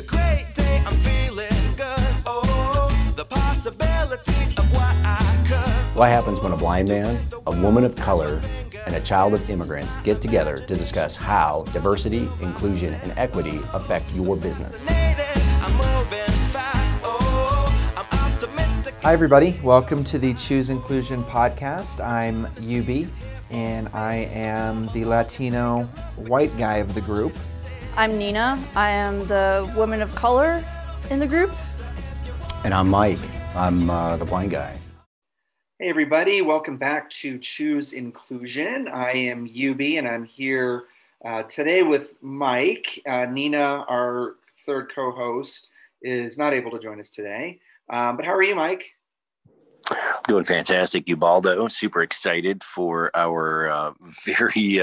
a great day, I'm feeling good. Oh, the possibilities of what I could. What happens when a blind man, a woman of color, and a child of immigrants get together to discuss how diversity, inclusion, and equity affect your business? I'm moving fast. Oh, I'm optimistic. Hi, everybody. Welcome to the Choose Inclusion podcast. I'm UB, and I am the Latino white guy of the group. I'm Nina. I am the woman of color in the group. And I'm Mike. I'm uh, the blind guy. Hey, everybody. Welcome back to Choose Inclusion. I am UB, and I'm here uh, today with Mike. Uh, Nina, our third co host, is not able to join us today. Um, but how are you, Mike? Doing fantastic, Ubaldo. Super excited for our uh, very,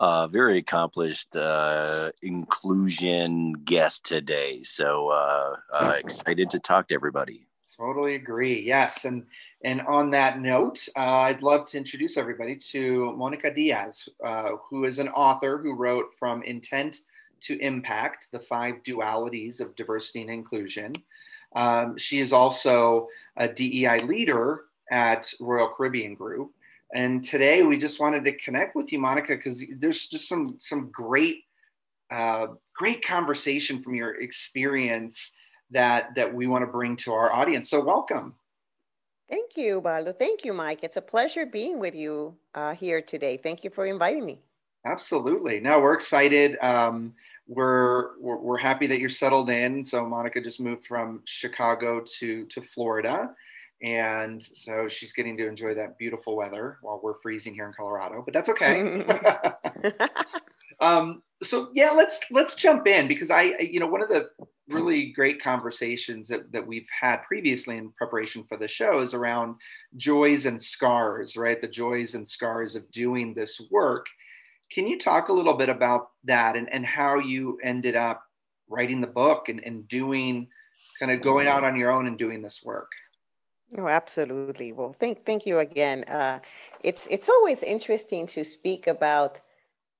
uh, very accomplished uh, inclusion guest today. So uh, uh, excited to talk to everybody. Totally agree. Yes, and and on that note, uh, I'd love to introduce everybody to Monica Diaz, uh, who is an author who wrote From Intent to Impact: The Five Dualities of Diversity and Inclusion. Um, she is also a DEI leader at Royal Caribbean Group. And today we just wanted to connect with you, Monica, because there's just some some great uh, great conversation from your experience that that we want to bring to our audience. So welcome. Thank you, Baldo. Thank you, Mike. It's a pleasure being with you uh, here today. Thank you for inviting me. Absolutely. No, we're excited. Um, we're, we're we're happy that you're settled in. So Monica just moved from Chicago to to Florida, and so she's getting to enjoy that beautiful weather while we're freezing here in Colorado. But that's okay. um, so yeah, let's let's jump in because I you know one of the really great conversations that, that we've had previously in preparation for the show is around joys and scars, right? The joys and scars of doing this work. Can you talk a little bit about that and, and how you ended up writing the book and, and doing kind of going out on your own and doing this work? Oh, absolutely. Well, thank thank you again. Uh, it's it's always interesting to speak about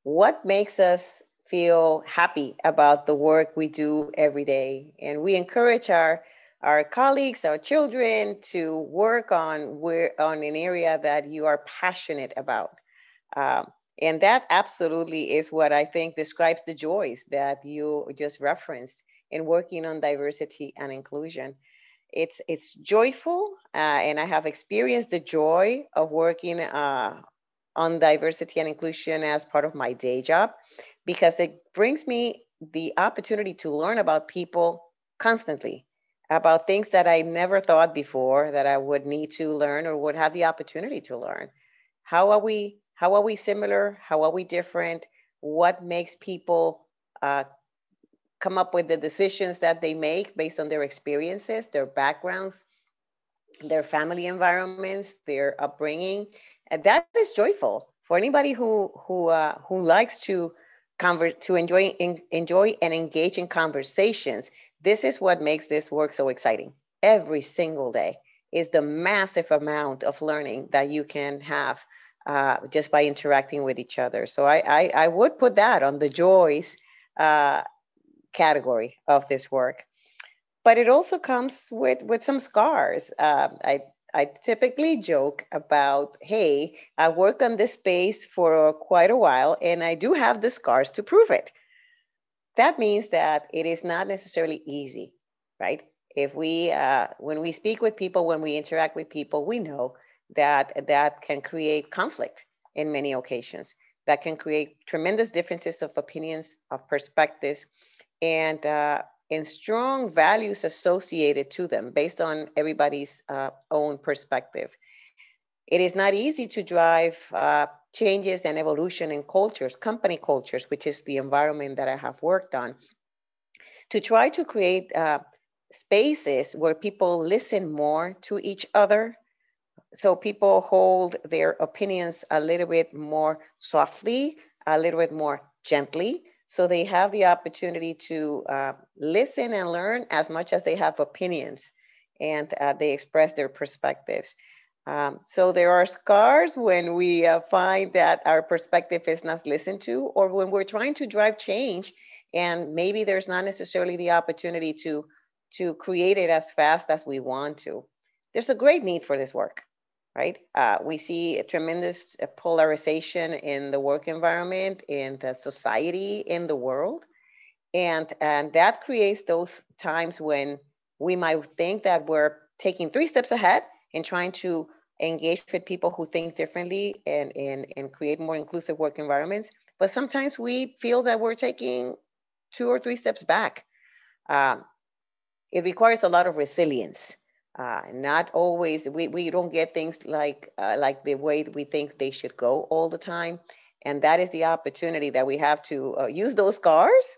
what makes us feel happy about the work we do every day. And we encourage our our colleagues, our children to work on where on an area that you are passionate about. Um, and that absolutely is what I think describes the joys that you just referenced in working on diversity and inclusion. It's it's joyful, uh, and I have experienced the joy of working uh, on diversity and inclusion as part of my day job because it brings me the opportunity to learn about people constantly about things that I never thought before that I would need to learn or would have the opportunity to learn. How are we? How are we similar? How are we different? What makes people uh, come up with the decisions that they make based on their experiences, their backgrounds, their family environments, their upbringing? And that is joyful for anybody who who uh, who likes to convert to enjoy in, enjoy and engage in conversations. This is what makes this work so exciting. Every single day is the massive amount of learning that you can have uh, just by interacting with each other. So I, I, I would put that on the joys uh, category of this work but it also comes with with some scars um, i I typically joke about, hey, I work on this space for quite a while and I do have the scars to prove it. That means that it is not necessarily easy, right? If we, uh, when we speak with people, when we interact with people, we know that that can create conflict in many occasions. That can create tremendous differences of opinions, of perspectives, and uh, and strong values associated to them based on everybody's uh, own perspective. It is not easy to drive uh, changes and evolution in cultures, company cultures, which is the environment that I have worked on, to try to create uh, spaces where people listen more to each other. So people hold their opinions a little bit more softly, a little bit more gently, so they have the opportunity to uh, listen and learn as much as they have opinions and uh, they express their perspectives. Um, so there are scars when we uh, find that our perspective is not listened to or when we're trying to drive change and maybe there's not necessarily the opportunity to to create it as fast as we want to. There's a great need for this work, right? Uh, we see a tremendous uh, polarization in the work environment, in the society, in the world. And, and that creates those times when we might think that we're taking three steps ahead and trying to engage with people who think differently and, and, and create more inclusive work environments. But sometimes we feel that we're taking two or three steps back. Um, it requires a lot of resilience. Uh, not always, we, we don't get things like, uh, like the way we think they should go all the time. And that is the opportunity that we have to uh, use those scars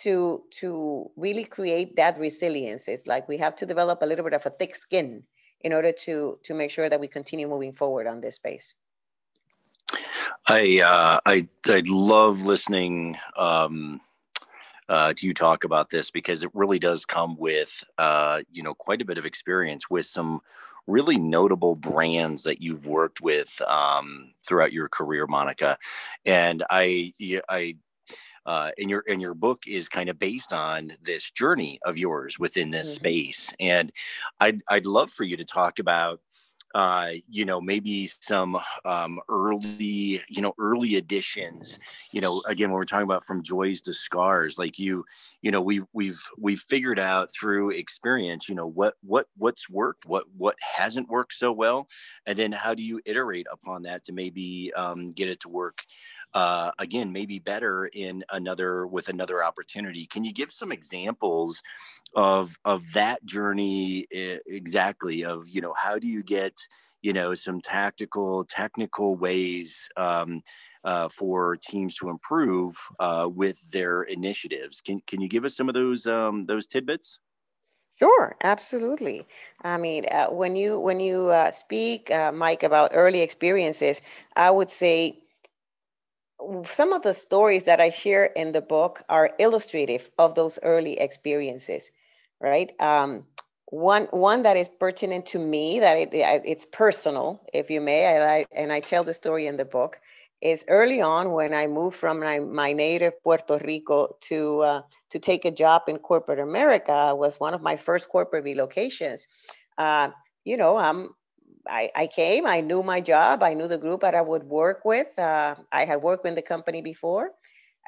to, to really create that resilience. It's like we have to develop a little bit of a thick skin in order to, to make sure that we continue moving forward on this space. I uh, I I love listening um, uh, to you talk about this because it really does come with uh, you know quite a bit of experience with some really notable brands that you've worked with um, throughout your career, Monica. And I I uh, and your and your book is kind of based on this journey of yours within this mm-hmm. space. And I'd I'd love for you to talk about uh, you know, maybe some um, early, you know, early additions. You know, again, when we're talking about from joys to scars, like you, you know, we we've we've figured out through experience, you know, what what what's worked, what what hasn't worked so well, and then how do you iterate upon that to maybe um, get it to work uh, again maybe better in another with another opportunity. Can you give some examples of of that journey exactly of you know how do you get you know some tactical technical ways um, uh, for teams to improve uh, with their initiatives? Can, can you give us some of those um, those tidbits? Sure, absolutely. I mean, uh, when you when you uh, speak, uh, Mike, about early experiences, I would say some of the stories that I share in the book are illustrative of those early experiences, right? Um, one one that is pertinent to me, that it, it's personal, if you may, and I, and I tell the story in the book, is early on when I moved from my, my native Puerto Rico to uh, to take a job in corporate America was one of my first corporate relocations. Uh, you know, I'm I, I came, I knew my job, I knew the group that I would work with. Uh, I had worked with the company before.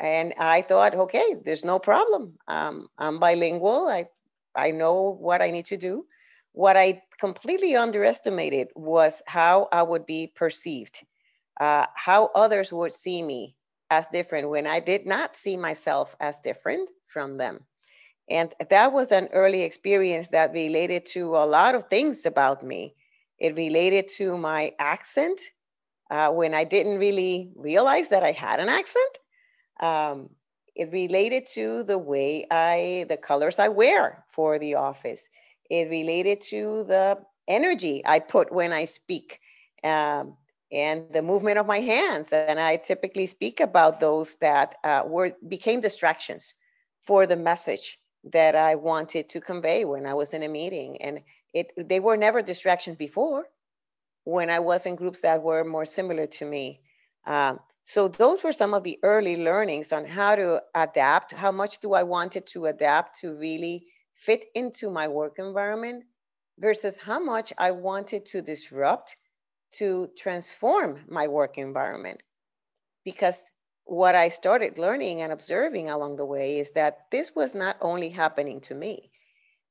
And I thought, okay, there's no problem. Um, I'm bilingual. I, I know what I need to do. What I completely underestimated was how I would be perceived, uh, how others would see me as different when I did not see myself as different from them. And that was an early experience that related to a lot of things about me it related to my accent uh, when I didn't really realize that I had an accent. Um, it related to the way I, the colors I wear for the office. It related to the energy I put when I speak um, and the movement of my hands. And I typically speak about those that uh, were became distractions for the message that I wanted to convey when I was in a meeting. And it they were never distractions before when I was in groups that were more similar to me. Um, so those were some of the early learnings on how to adapt. How much do I wanted to adapt to really fit into my work environment versus how much I wanted to disrupt to transform my work environment. Because what I started learning and observing along the way is that this was not only happening to me,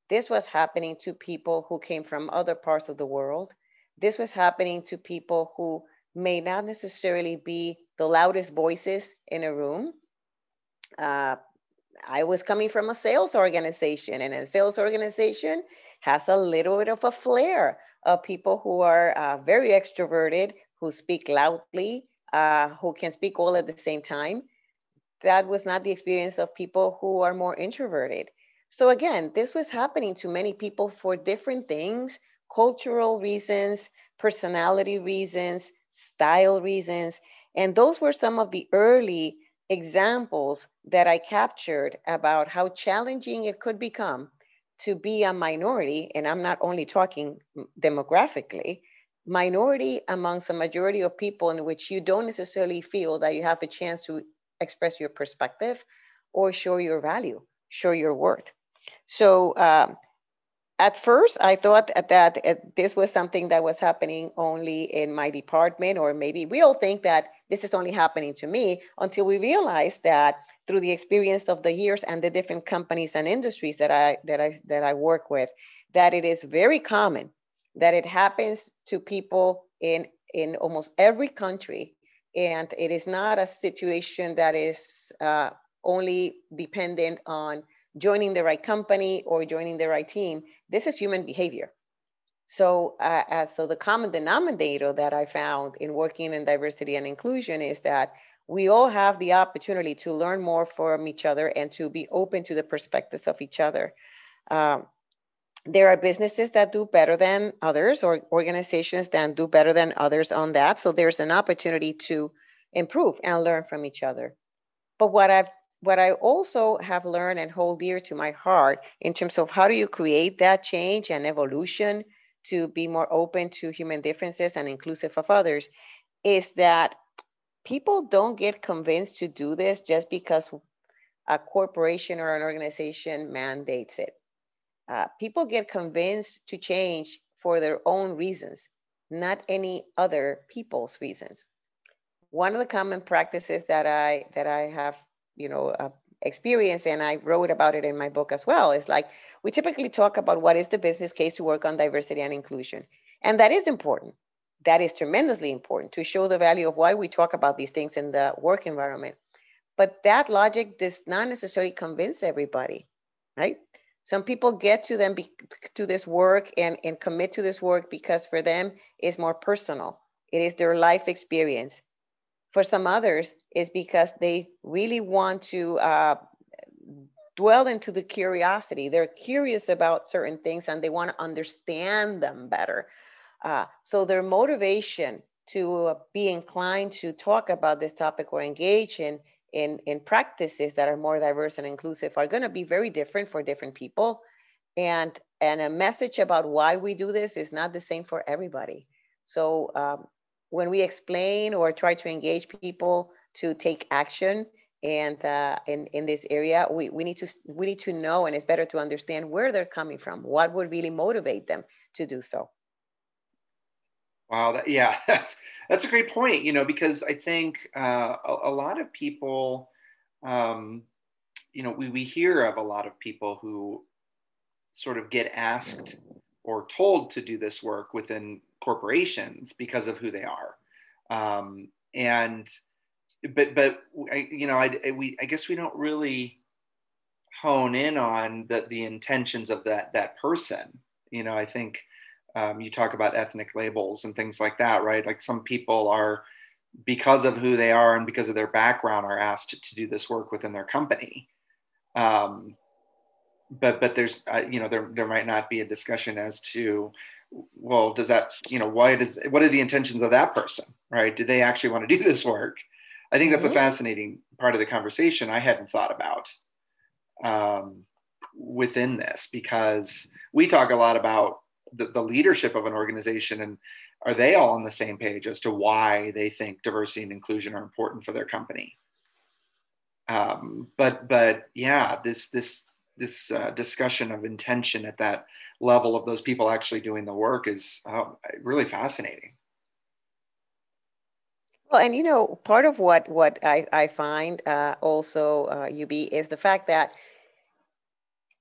this was happening to people who came from other parts of the world. This was happening to people who may not necessarily be the loudest voices in a room. Uh, I was coming from a sales organization, and a sales organization has a little bit of a flair of people who are uh, very extroverted, who speak loudly, uh, who can speak all at the same time. That was not the experience of people who are more introverted. So again, this was happening to many people for different things, cultural reasons, personality reasons, style reasons. And those were some of the early examples that I captured about how challenging it could become to be a minority. And I'm not only talking demographically, minority amongst a majority of people in which you don't necessarily feel that you have a chance to express your perspective or show your value, show your worth. So um, at first, I thought that this was something that was happening only in my department, or maybe we all think that this is only happening to me until we realize that through the experience of the years and the different companies and industries that I that I that I work with, that it is very common that it happens to people in in almost every country, and it is not a situation that is uh, only dependent on joining the right company or joining the right team. This is human behavior. So, uh, uh, so the common denominator that I found in working in diversity and inclusion is that we all have the opportunity to learn more from each other and to be open to the perspectives of each other. Um, there are businesses that do better than others or organizations that do better than others on that. So there's an opportunity to improve and learn from each other. But what I've what I also have learned and hold dear to my heart in terms of how do you create that change and evolution to be more open to human differences and inclusive of others is that people don't get convinced to do this just because a corporation or an organization mandates it. Uh, people get convinced to change for their own reasons, not any other people's reasons. One of the common practices that I that I have you know uh, experience and i wrote about it in my book as well. It's like we typically talk about what is the business case to work on diversity and inclusion. And that is important. That is tremendously important to show the value of why we talk about these things in the work environment. But that logic does not necessarily convince everybody right? Some people get to them be, to this work and, and commit to this work because for them it's more personal. It is their life experience for some others is because they really want to uh, dwell into the curiosity. They're curious about certain things and they want to understand them better. Uh, so their motivation to uh, be inclined to talk about this topic or engage in, in, in practices that are more diverse and inclusive are going to be very different for different people. And, and a message about why we do this is not the same for everybody. So um, when we explain or try to engage people to take action and uh, in, in this area we, we need to we need to know and it's better to understand where they're coming from what would really motivate them to do so. Wow that, yeah that's that's a great point you know because i think uh, a, a, lot of people um, you know we, we hear of a lot of people who sort of get asked or told to do this work within corporations because of who they are. Um, and but but you know I, I, we I guess we don't really hone in on the the intentions of that that person. You know I think um, you talk about ethnic labels and things like that, right? Like some people are because of who they are and because of their background are asked to, to do this work within their company. Um, but but there's uh, you know there there might not be a discussion as to well, does that, you know, why does, what are the intentions of that person, right? Do they actually want to do this work? I think that's mm-hmm. a fascinating part of the conversation I hadn't thought about um, within this because we talk a lot about the, the leadership of an organization and are they all on the same page as to why they think diversity and inclusion are important for their company? Um, but but yeah, this this this uh, discussion of intention at that level of those people actually doing the work is uh, really fascinating. Well, and you know, part of what what I, I find uh, also, uh, UB, is the fact that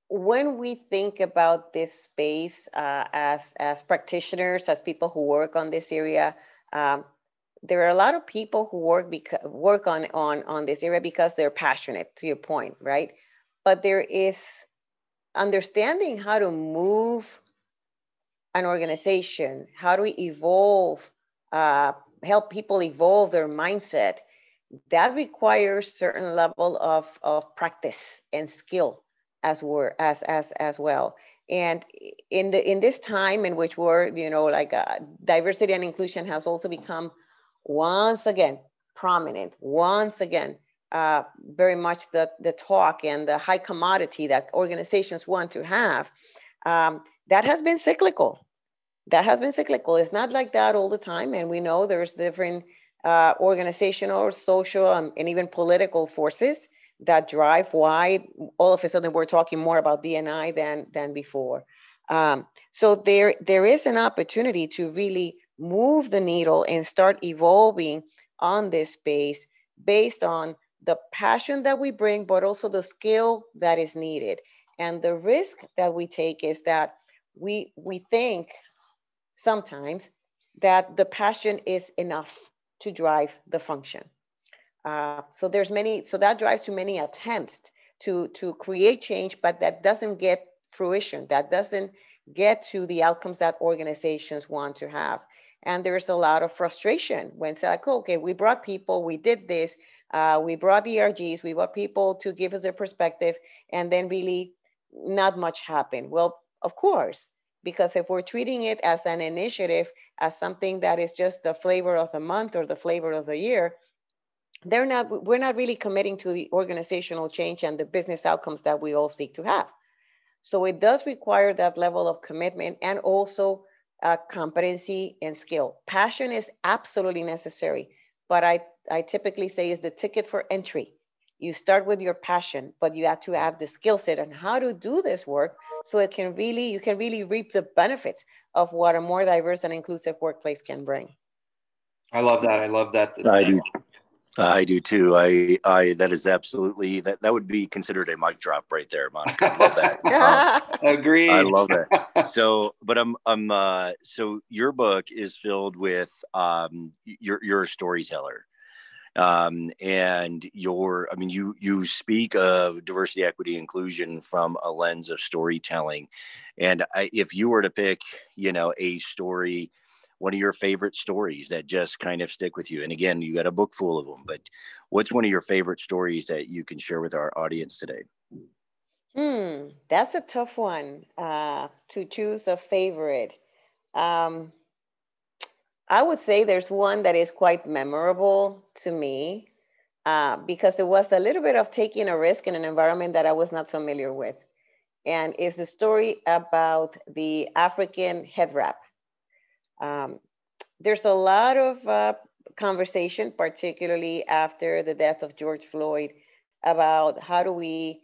when we think about this space uh, as as practitioners, as people who work on this area, um, there are a lot of people who work because work on on on this area because they're passionate. To your point, right? But there is understanding how to move an organization, how to evolve, uh, help people evolve their mindset, that requires certain level of, of practice and skill as we're as as as well. And in the in this time in which we're, you know, like uh, diversity and inclusion has also become once again prominent, once again uh, very much the, the talk and the high commodity that organizations want to have, um, that has been cyclical. That has been cyclical. It's not like that all the time. And we know there's different uh, organizational, social, um, and even political forces that drive why all of a sudden we're talking more about D&I than than before. Um, so there there is an opportunity to really move the needle and start evolving on this space based on the passion that we bring, but also the skill that is needed. And the risk that we take is that we we think sometimes that the passion is enough to drive the function. Uh, so there's many, so that drives to many attempts to to create change, but that doesn't get fruition. That doesn't get to the outcomes that organizations want to have. And there's a lot of frustration when it's like, okay, we brought people, we did this, uh, we brought the ERGs, we brought people to give us their perspective, and then really not much happened. Well, of course, because if we're treating it as an initiative, as something that is just the flavor of the month or the flavor of the year, they're not, we're not really committing to the organizational change and the business outcomes that we all seek to have. So it does require that level of commitment and also uh, competency and skill. Passion is absolutely necessary, but I, I typically say is the ticket for entry. You start with your passion, but you have to have the skill set on how to do this work so it can really, you can really reap the benefits of what a more diverse and inclusive workplace can bring. I love that. I love that. I do. I do too. I, I, that is absolutely that. That would be considered a mic drop right there, Monica. I love that. um, Agreed. I love that. So, but I'm, I'm. Uh, so your book is filled with. Um, you're, you're a storyteller, um, and your. I mean, you, you speak of diversity, equity, inclusion from a lens of storytelling, and I, if you were to pick, you know, a story one of your favorite stories that just kind of stick with you? And again, you got a book full of them, but what's one of your favorite stories that you can share with our audience today? Hmm, that's a tough one uh, to choose a favorite. Um, I would say there's one that is quite memorable to me uh, because it was a little bit of taking a risk in an environment that I was not familiar with. And it's the story about the African head wrap. Um, there's a lot of uh, conversation, particularly after the death of George Floyd, about how do we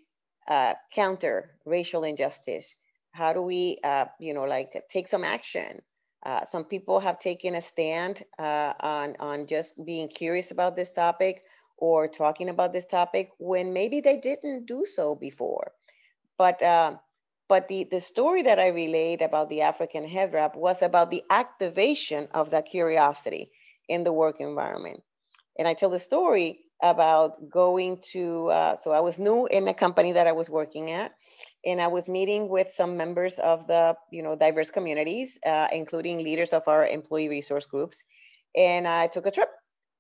uh, counter racial injustice? How do we, uh, you know, like take some action? Uh, some people have taken a stand uh, on on just being curious about this topic or talking about this topic when maybe they didn't do so before. But uh, but the, the story that I relayed about the African head wrap was about the activation of that curiosity in the work environment. And I tell the story about going to, uh, so I was new in a company that I was working at, and I was meeting with some members of the, you know, diverse communities, uh, including leaders of our employee resource groups. And I took a trip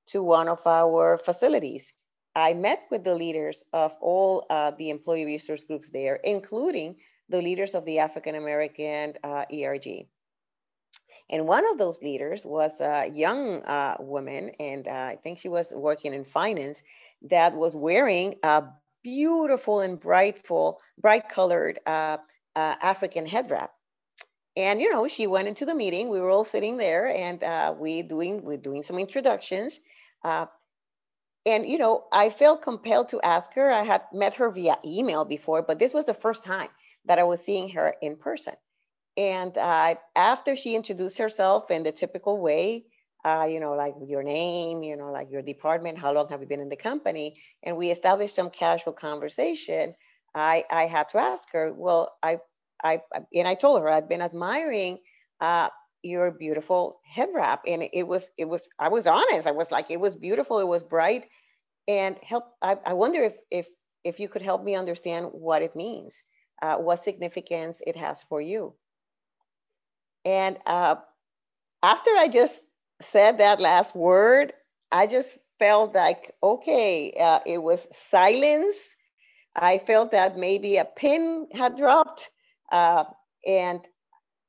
to one of our facilities. I met with the leaders of all uh, the employee resource groups there, including the leaders of the African American uh, ERG. And one of those leaders was a young uh, woman, and uh, I think she was working in finance, that was wearing a beautiful and brightful, bright colored uh, uh, African head wrap. And you know, she went into the meeting. We were all sitting there, and uh, we doing we're doing some introductions. and you know, I felt compelled to ask her. I had met her via email before, but this was the first time that I was seeing her in person. And uh, after she introduced herself in the typical way, uh, you know, like your name, you know, like your department, how long have you been in the company? And we established some casual conversation. I, I had to ask her, well, I, I, and I told her I'd been admiring uh, your beautiful head wrap. And it was, it was, I was honest. I was like, it was beautiful. It was bright and help. I, I wonder if, if, if you could help me understand what it means uh, what significance it has for you. And uh, after I just said that last word, I just felt like, okay, uh, it was silence. I felt that maybe a pin had dropped. Uh, and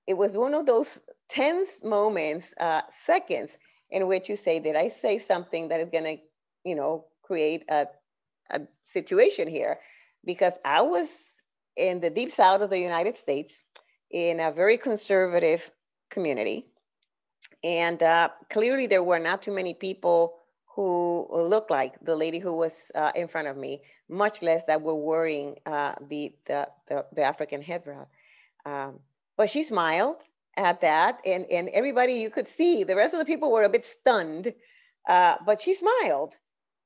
it was one of those tense moments, uh, seconds, in which you say, did I say something that is going to, you know, create a, a situation here? Because I was in the deep south of the United States in a very conservative community. And uh, clearly, there were not too many people who looked like the lady who was uh, in front of me, much less that were wearing uh, the, the, the, the, African headwear. Um, but she smiled at that, and, and everybody you could see, the rest of the people were a bit stunned, uh, but she smiled.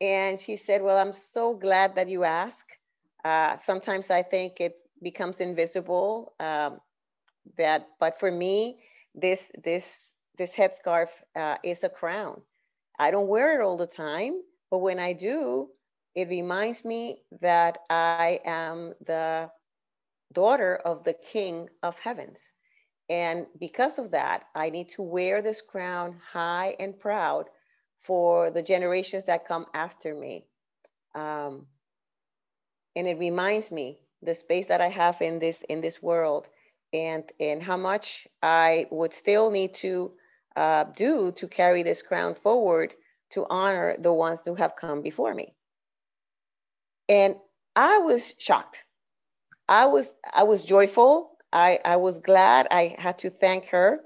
And she said, Well, I'm so glad that you ask. Uh, sometimes I think it becomes invisible. Um, that, but for me, this this this headscarf uh, is a crown. I don't wear it all the time, but when I do, it reminds me that I am the daughter of the King of Heavens. And because of that, I need to wear this crown high and proud for the generations that come after me. Um, and it reminds me the space that I have in this in this world and and how much I would still need to uh, do to carry this crown forward to honor the ones who have come before me. And I was shocked. I was I was joyful. I, I was glad. I had to thank her.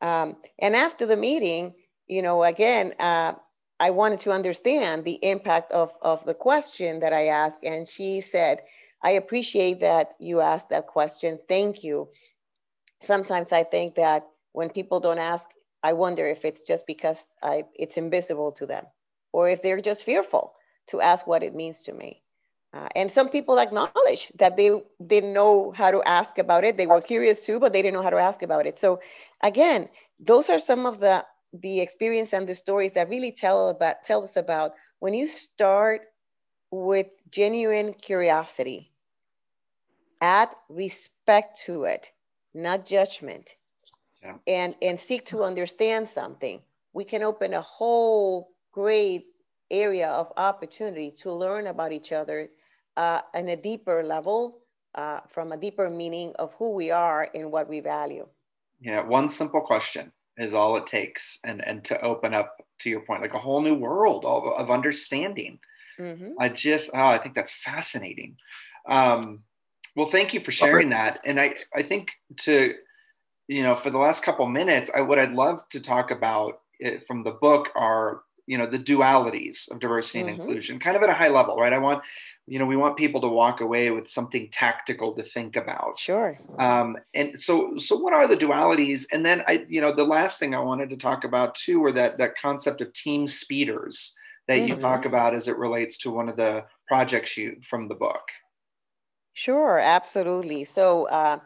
Um, and after the meeting, you know, again, uh, I wanted to understand the impact of, of the question that I asked. And she said, I appreciate that you asked that question. Thank you. Sometimes I think that when people don't ask, I wonder if it's just because I, it's invisible to them or if they're just fearful to ask what it means to me. Uh, and some people acknowledge that they didn't know how to ask about it. They were curious too, but they didn't know how to ask about it. So again, those are some of the the experience and the stories that really tell about tell us about when you start with genuine curiosity, add respect to it, not judgment, yeah. and and seek to understand something. We can open a whole great area of opportunity to learn about each other uh, on a deeper level, uh, from a deeper meaning of who we are and what we value. Yeah, one simple question is all it takes, and and to open up to your point, like a whole new world of, of understanding. Mm-hmm. I just, oh, I think that's fascinating. Um, well, thank you for sharing that, and I I think to you know for the last couple minutes, I what I'd love to talk about it, from the book are you know the dualities of diversity and mm-hmm. inclusion kind of at a high level right? I want you know we want people to walk away with something tactical to think about. Sure. Um, and so so what are the dualities? And then i you know the last thing i wanted to talk about too were that that concept of team speeders that mm-hmm. you talk about as it relates to one of the projects you from the book sure absolutely so uh,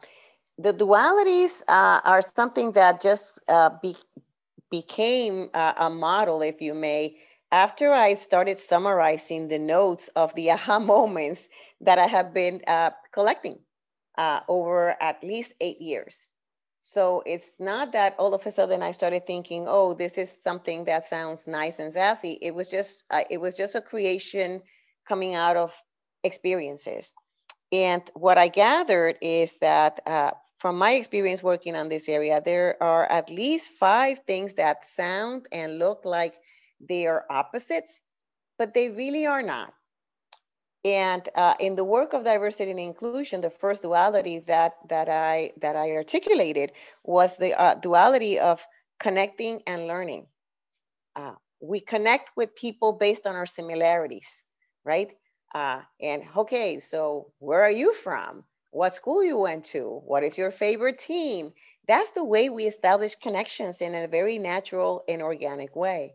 the dualities uh, are something that just uh, be, became a, a model if you may after I started summarizing the notes of the aha moments that I have been uh, collecting uh, over at least eight years. So it's not that all of a sudden I started thinking, oh, this is something that sounds nice and sassy. It was just uh, it was just a creation coming out of experiences. And what I gathered is that uh, from my experience working on this area, there are at least five things that sound and look like they are opposites, but they really are not. And uh, in the work of diversity and inclusion, the first duality that that I that I articulated was the uh, duality of connecting and learning. Uh, we connect with people based on our similarities, right? Uh, and okay, so where are you from? What school you went to? What is your favorite team? That's the way we establish connections in a very natural and organic way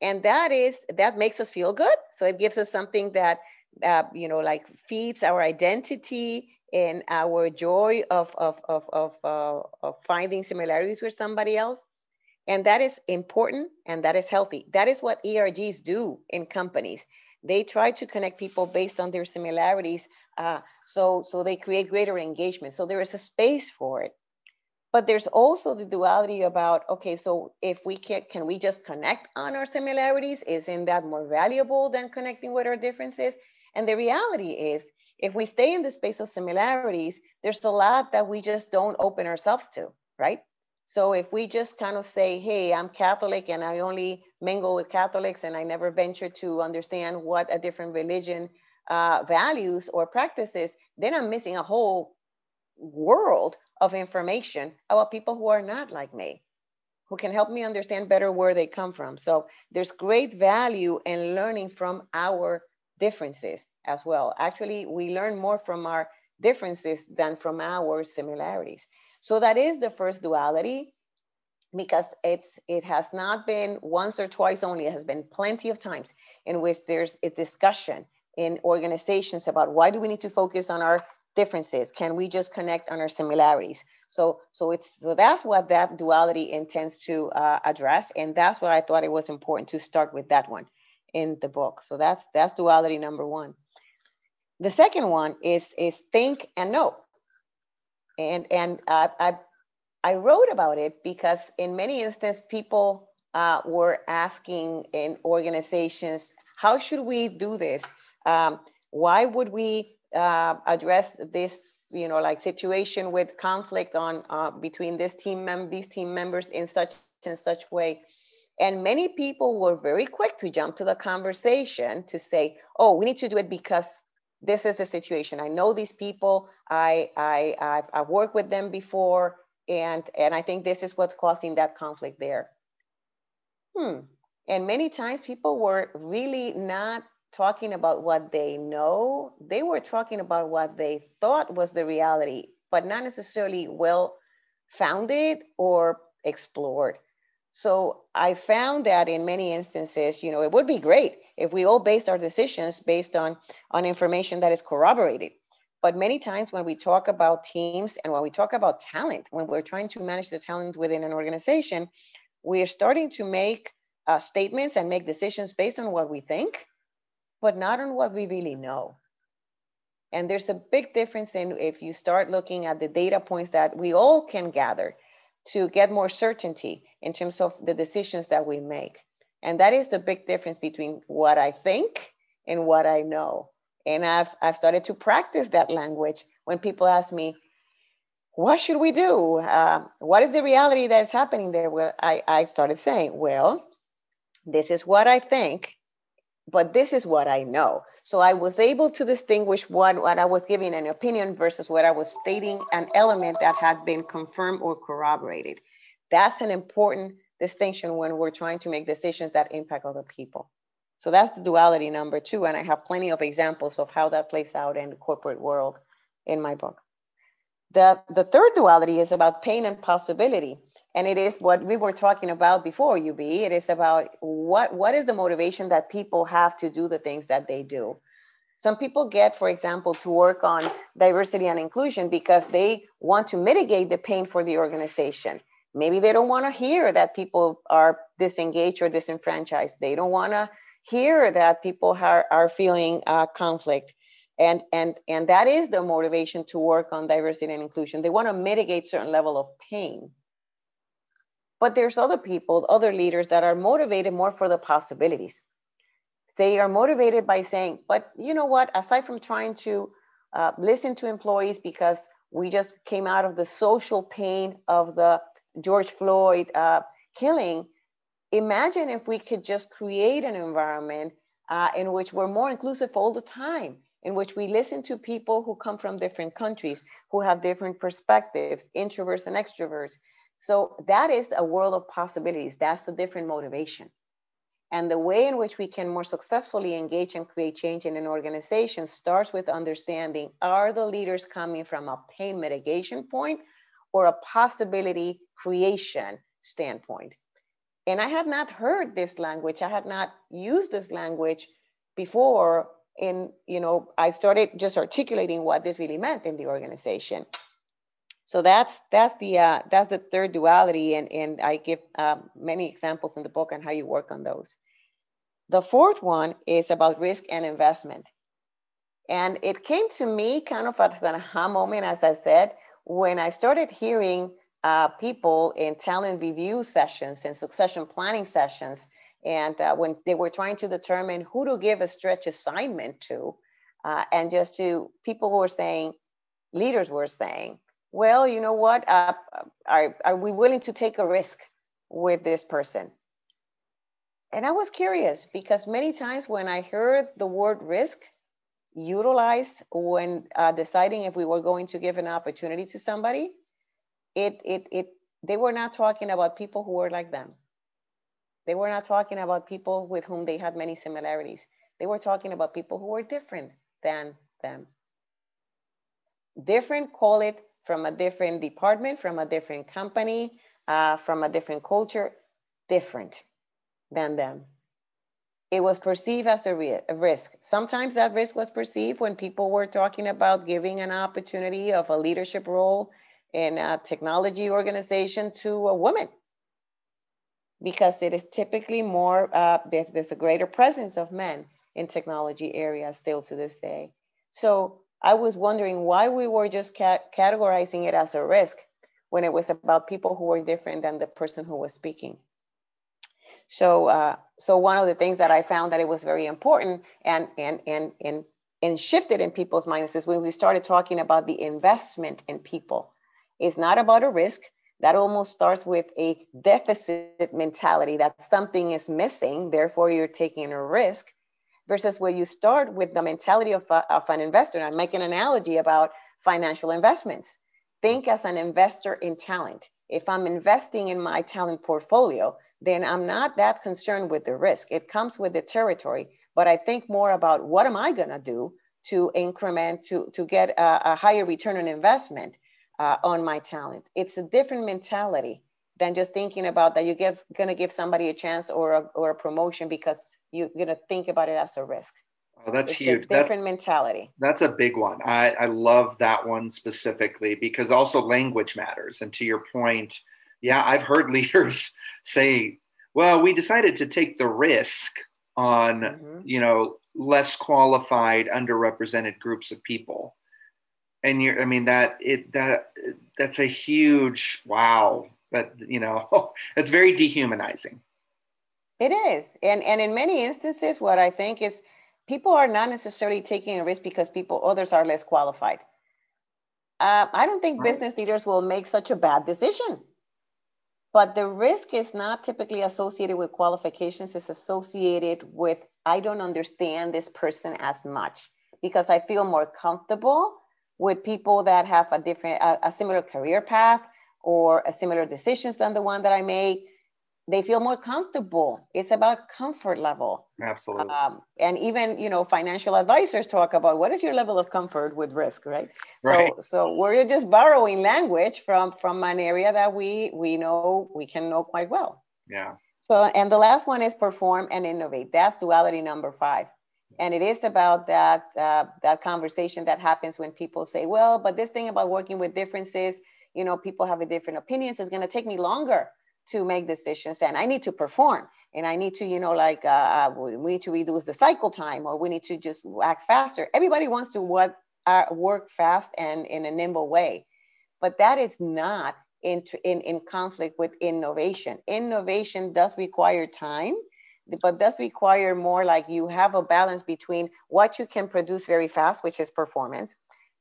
and that is that makes us feel good so it gives us something that uh, you know like feeds our identity and our joy of of of of, uh, of finding similarities with somebody else. And that is important and that is healthy. That is what ergs do in companies. They try to connect people based on their similarities uh, so so they create greater engagement. So there is a space for it. But there's also the duality about okay so if we can can we just connect on our similarities? Isn't that more valuable than connecting with our differences and the reality is if we stay in the space of similarities there's a lot that we just don't open ourselves to right so if we just kind of say hey i'm catholic and i only mingle with catholics and i never venture to understand what a different religion uh, values or practices then i'm missing a whole world of information about people who are not like me, who can help me understand better where they come from. So there's great value in learning from our differences as well. Actually, we learn more from our differences than from our similarities. So that is the first duality because it's it has not been once or twice only it has been plenty of times in which there's a discussion in organizations about why do we need to focus on our differences can we just connect on our similarities so so it's so that's what that duality intends to uh, address and that's why i thought it was important to start with that one in the book. So that's that's duality number one. The second one is is think and know. And and i i wrote about it because in many instances people uh, were asking in organizations how should we do this? Um, why would we uh, address this you know like situation with conflict on uh, between this team mem- these team members in such and such way and many people were very quick to jump to the conversation to say oh we need to do it because this is the situation. I know these people. I i i've, I've worked with them before and and i think this is what's causing that conflict there. Hmm. And many times people were really not talking about what they know, they were talking about what they thought was the reality, but not necessarily well founded or explored. So I found that in many instances, you know, it would be great if we all based our decisions based on on information that is corroborated. But many times when we talk about teams and when we talk about talent, when we're trying to manage the talent within an organization, we are starting to make uh, statements and make decisions based on what we think but not on what we really know. And there's a big difference in if you start looking at the data points that we all can gather to get more certainty in terms of the decisions that we make. And that is the big difference between what I think and what I know. And I've, I've started to practice that language when people ask me, what should we do? Uh, what is the reality that is happening there? Well, I, I started saying, well, this is what I think but this is what I know. So I was able to distinguish what, what I was giving an opinion versus what I was stating an element that had been confirmed or corroborated. That's an important distinction when we're trying to make decisions that impact other people. So that's the duality number two. And I have plenty of examples of how that plays out in the corporate world in my book. The, the third duality is about pain and possibility and it is what we were talking about before ub it is about what what is the motivation that people have to do the things that they do. Some people get for example to work on diversity and inclusion because they want to mitigate the pain for the organization. Maybe they don't want to hear that people are disengaged or disenfranchised. They don't want to hear that people are, are feeling uh, conflict. And and and that is the motivation to work on diversity and inclusion. They want to mitigate certain level of pain but there's other people, other leaders that are motivated more for the possibilities. They are motivated by saying, but you know what, aside from trying to uh, listen to employees because we just came out of the social pain of the George Floyd uh, killing, imagine if we could just create an environment uh, in which we're more inclusive all the time, in which we listen to people who come from different countries, who have different perspectives, introverts and extroverts, so that is a world of possibilities. That's the different motivation. And the way in which we can more successfully engage and create change in an organization starts with understanding are the leaders coming from a pain mitigation point or a possibility creation standpoint? And I had not heard this language. I had not used this language before in, you know, I started just articulating what this really meant in the organization. So that's that's the uh, that's the third duality, and and I give um, many examples in the book on how you work on those. The fourth one is about risk and investment, and it came to me kind of as an aha moment, as I said, when I started hearing uh, people in talent review sessions and succession planning sessions, and uh, when they were trying to determine who to give a stretch assignment to, uh, and just to people who were saying, leaders were saying well, you know what? Uh, are, are we willing to take a risk with this person? And I was curious because many times when I heard the word risk utilized when uh, deciding if we were going to give an opportunity to somebody, it, it, it they were not talking about people who were like them. They were not talking about people with whom they had many similarities. They were talking about people who were different than them. Different, call it from a different department, from a different company, uh, from a different culture, different than them. It was perceived as a, ri- a risk. Sometimes that risk was perceived when people were talking about giving an opportunity of a leadership role in a technology organization to a woman because it is typically more uh, there's a greater presence of men in technology areas still to this day so i was wondering why we were just categorizing it as a risk when it was about people who were different than the person who was speaking. So uh, so one of the things that i found that it was very important and and and and and shifted in people's minds is when we started talking about the investment in people. It's not about a risk. That almost starts with a deficit mentality that something is missing, therefore you're taking a risk, versus where you start with the mentality of, a, of an investor. And I make an analogy about financial investments. Think as an investor in talent. If I'm investing in my talent portfolio, then I'm not that concerned with the risk. It comes with the territory, but I think more about what am I going to do to increment, to, to get a, a higher return on investment uh, on my talent. It's a different mentality than just thinking about that you're going to give somebody a chance or a, or a promotion because you're going to think about it as a risk. Oh, that's it's huge. A different that's, mentality. That's a big one. I, I love that one specifically because also language matters. And to your point, yeah, I've heard leaders say, well, we decided to take the risk on, mm-hmm. you know, less qualified, underrepresented groups of people and you're i mean that it that that's a huge wow that you know it's very dehumanizing it is. And and in many instances what i think is people are not necessarily taking a risk because people others are less qualified. Uh, i don't think right. business leaders will make such a bad decision. But the risk is not typically associated with qualifications. It's associated with i don't understand this person as much because i feel more comfortable with people that have a different, a, a similar career path or a similar decisions than the one that I make, they feel more comfortable. It's about comfort level. Absolutely. Um, and even you know, financial advisors talk about what is your level of comfort with risk, right? right. So, so we're just borrowing language from from an area that we we know we can know quite well. Yeah. So, and the last one is perform and innovate. That's duality number five and it is about that uh, that conversation that happens when people say well but this thing about working with differences you know people have a different opinions it's going to take me longer to make decisions and i need to perform. And i need to you know like uh, uh we need to reduce the cycle time or we need to just act faster. Everybody wants to work, uh, work fast and in a nimble way but that is not in, in, in conflict with innovation. Innovation does require time but does require more like you have a balance between what you can produce very fast, which is performance,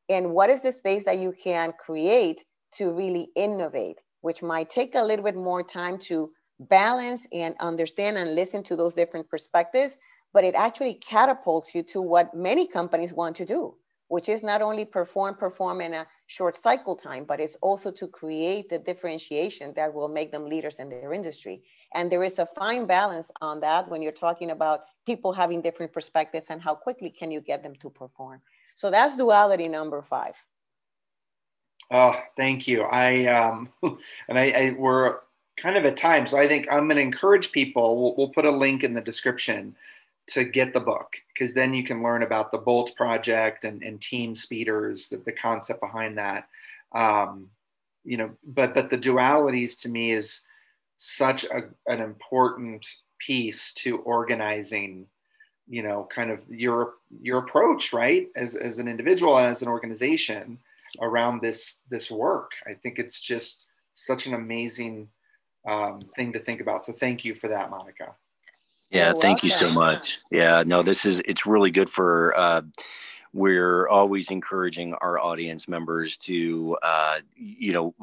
and what is the space that you can create to really innovate, which might take a little bit more time to balance and understand and listen to those different perspectives, but it actually catapults you to what many companies want to do, which is not only perform, perform in a short cycle time, but it's also to create the differentiation that will make them leaders in their industry. And there is a fine balance on that when you're talking about people having different perspectives and how quickly can you get them to perform. So that's duality number five. Oh, thank you. I um, and I, I we're kind of at time, so I think I'm going to encourage people. We'll, we'll put a link in the description to get the book because then you can learn about the Bolt project and, and team speeders, the, the concept behind that. Um, you know, but but the dualities to me is such a, an important piece to organizing you know kind of your your approach right as, as an individual and as an organization around this this work. I think it's just such an amazing um, thing to think about. So thank you for that monica. Yeah thank you so much. Yeah no this is it's really good for uh, we're always encouraging our audience members to uh, you know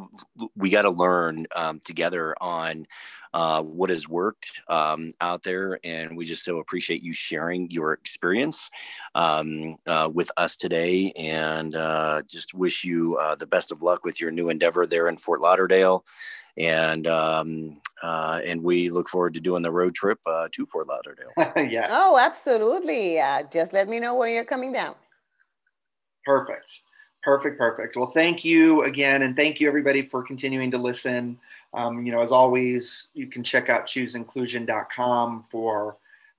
we got to learn um, together on uh, what has worked um, out there and we just so appreciate you sharing your experience um, uh, with us today and uh, just wish you uh, the best of luck with your new endeavor there in fort lauderdale and um, uh, and we look forward to doing the road trip uh, to Fort Lauderdale. yes. Oh, absolutely. Uh, just let me know when you're coming down. Perfect. Perfect, perfect. Well, thank you again, and thank you everybody for continuing to listen. Um, you know, as always, you can check out chooseinclusion.com for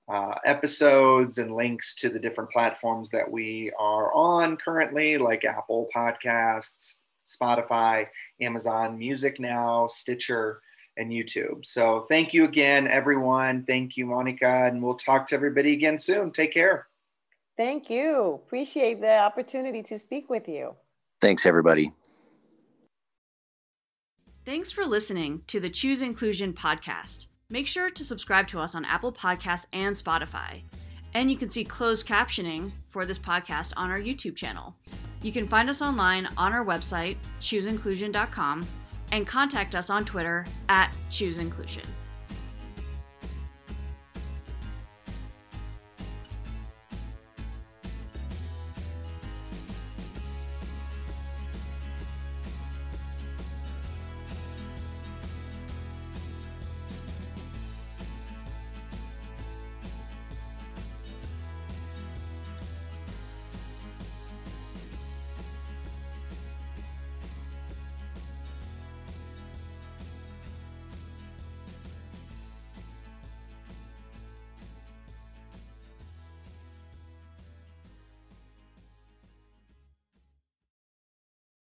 uh, episodes and links to the different platforms that we are on currently, like Apple Podcasts, Spotify, Amazon Music Now, Stitcher, and YouTube. So thank you again, everyone. Thank you, Monica, and we'll talk to everybody again soon. Take care. Thank you. Appreciate the opportunity to speak with you. Thanks, everybody. Thanks for listening to the Choose Inclusion podcast. Make sure to subscribe to us on Apple Podcasts and Spotify. And you can see closed captioning for this podcast on our YouTube channel. You can find us online on our website, chooseinclusion.com, and contact us on Twitter at chooseinclusion.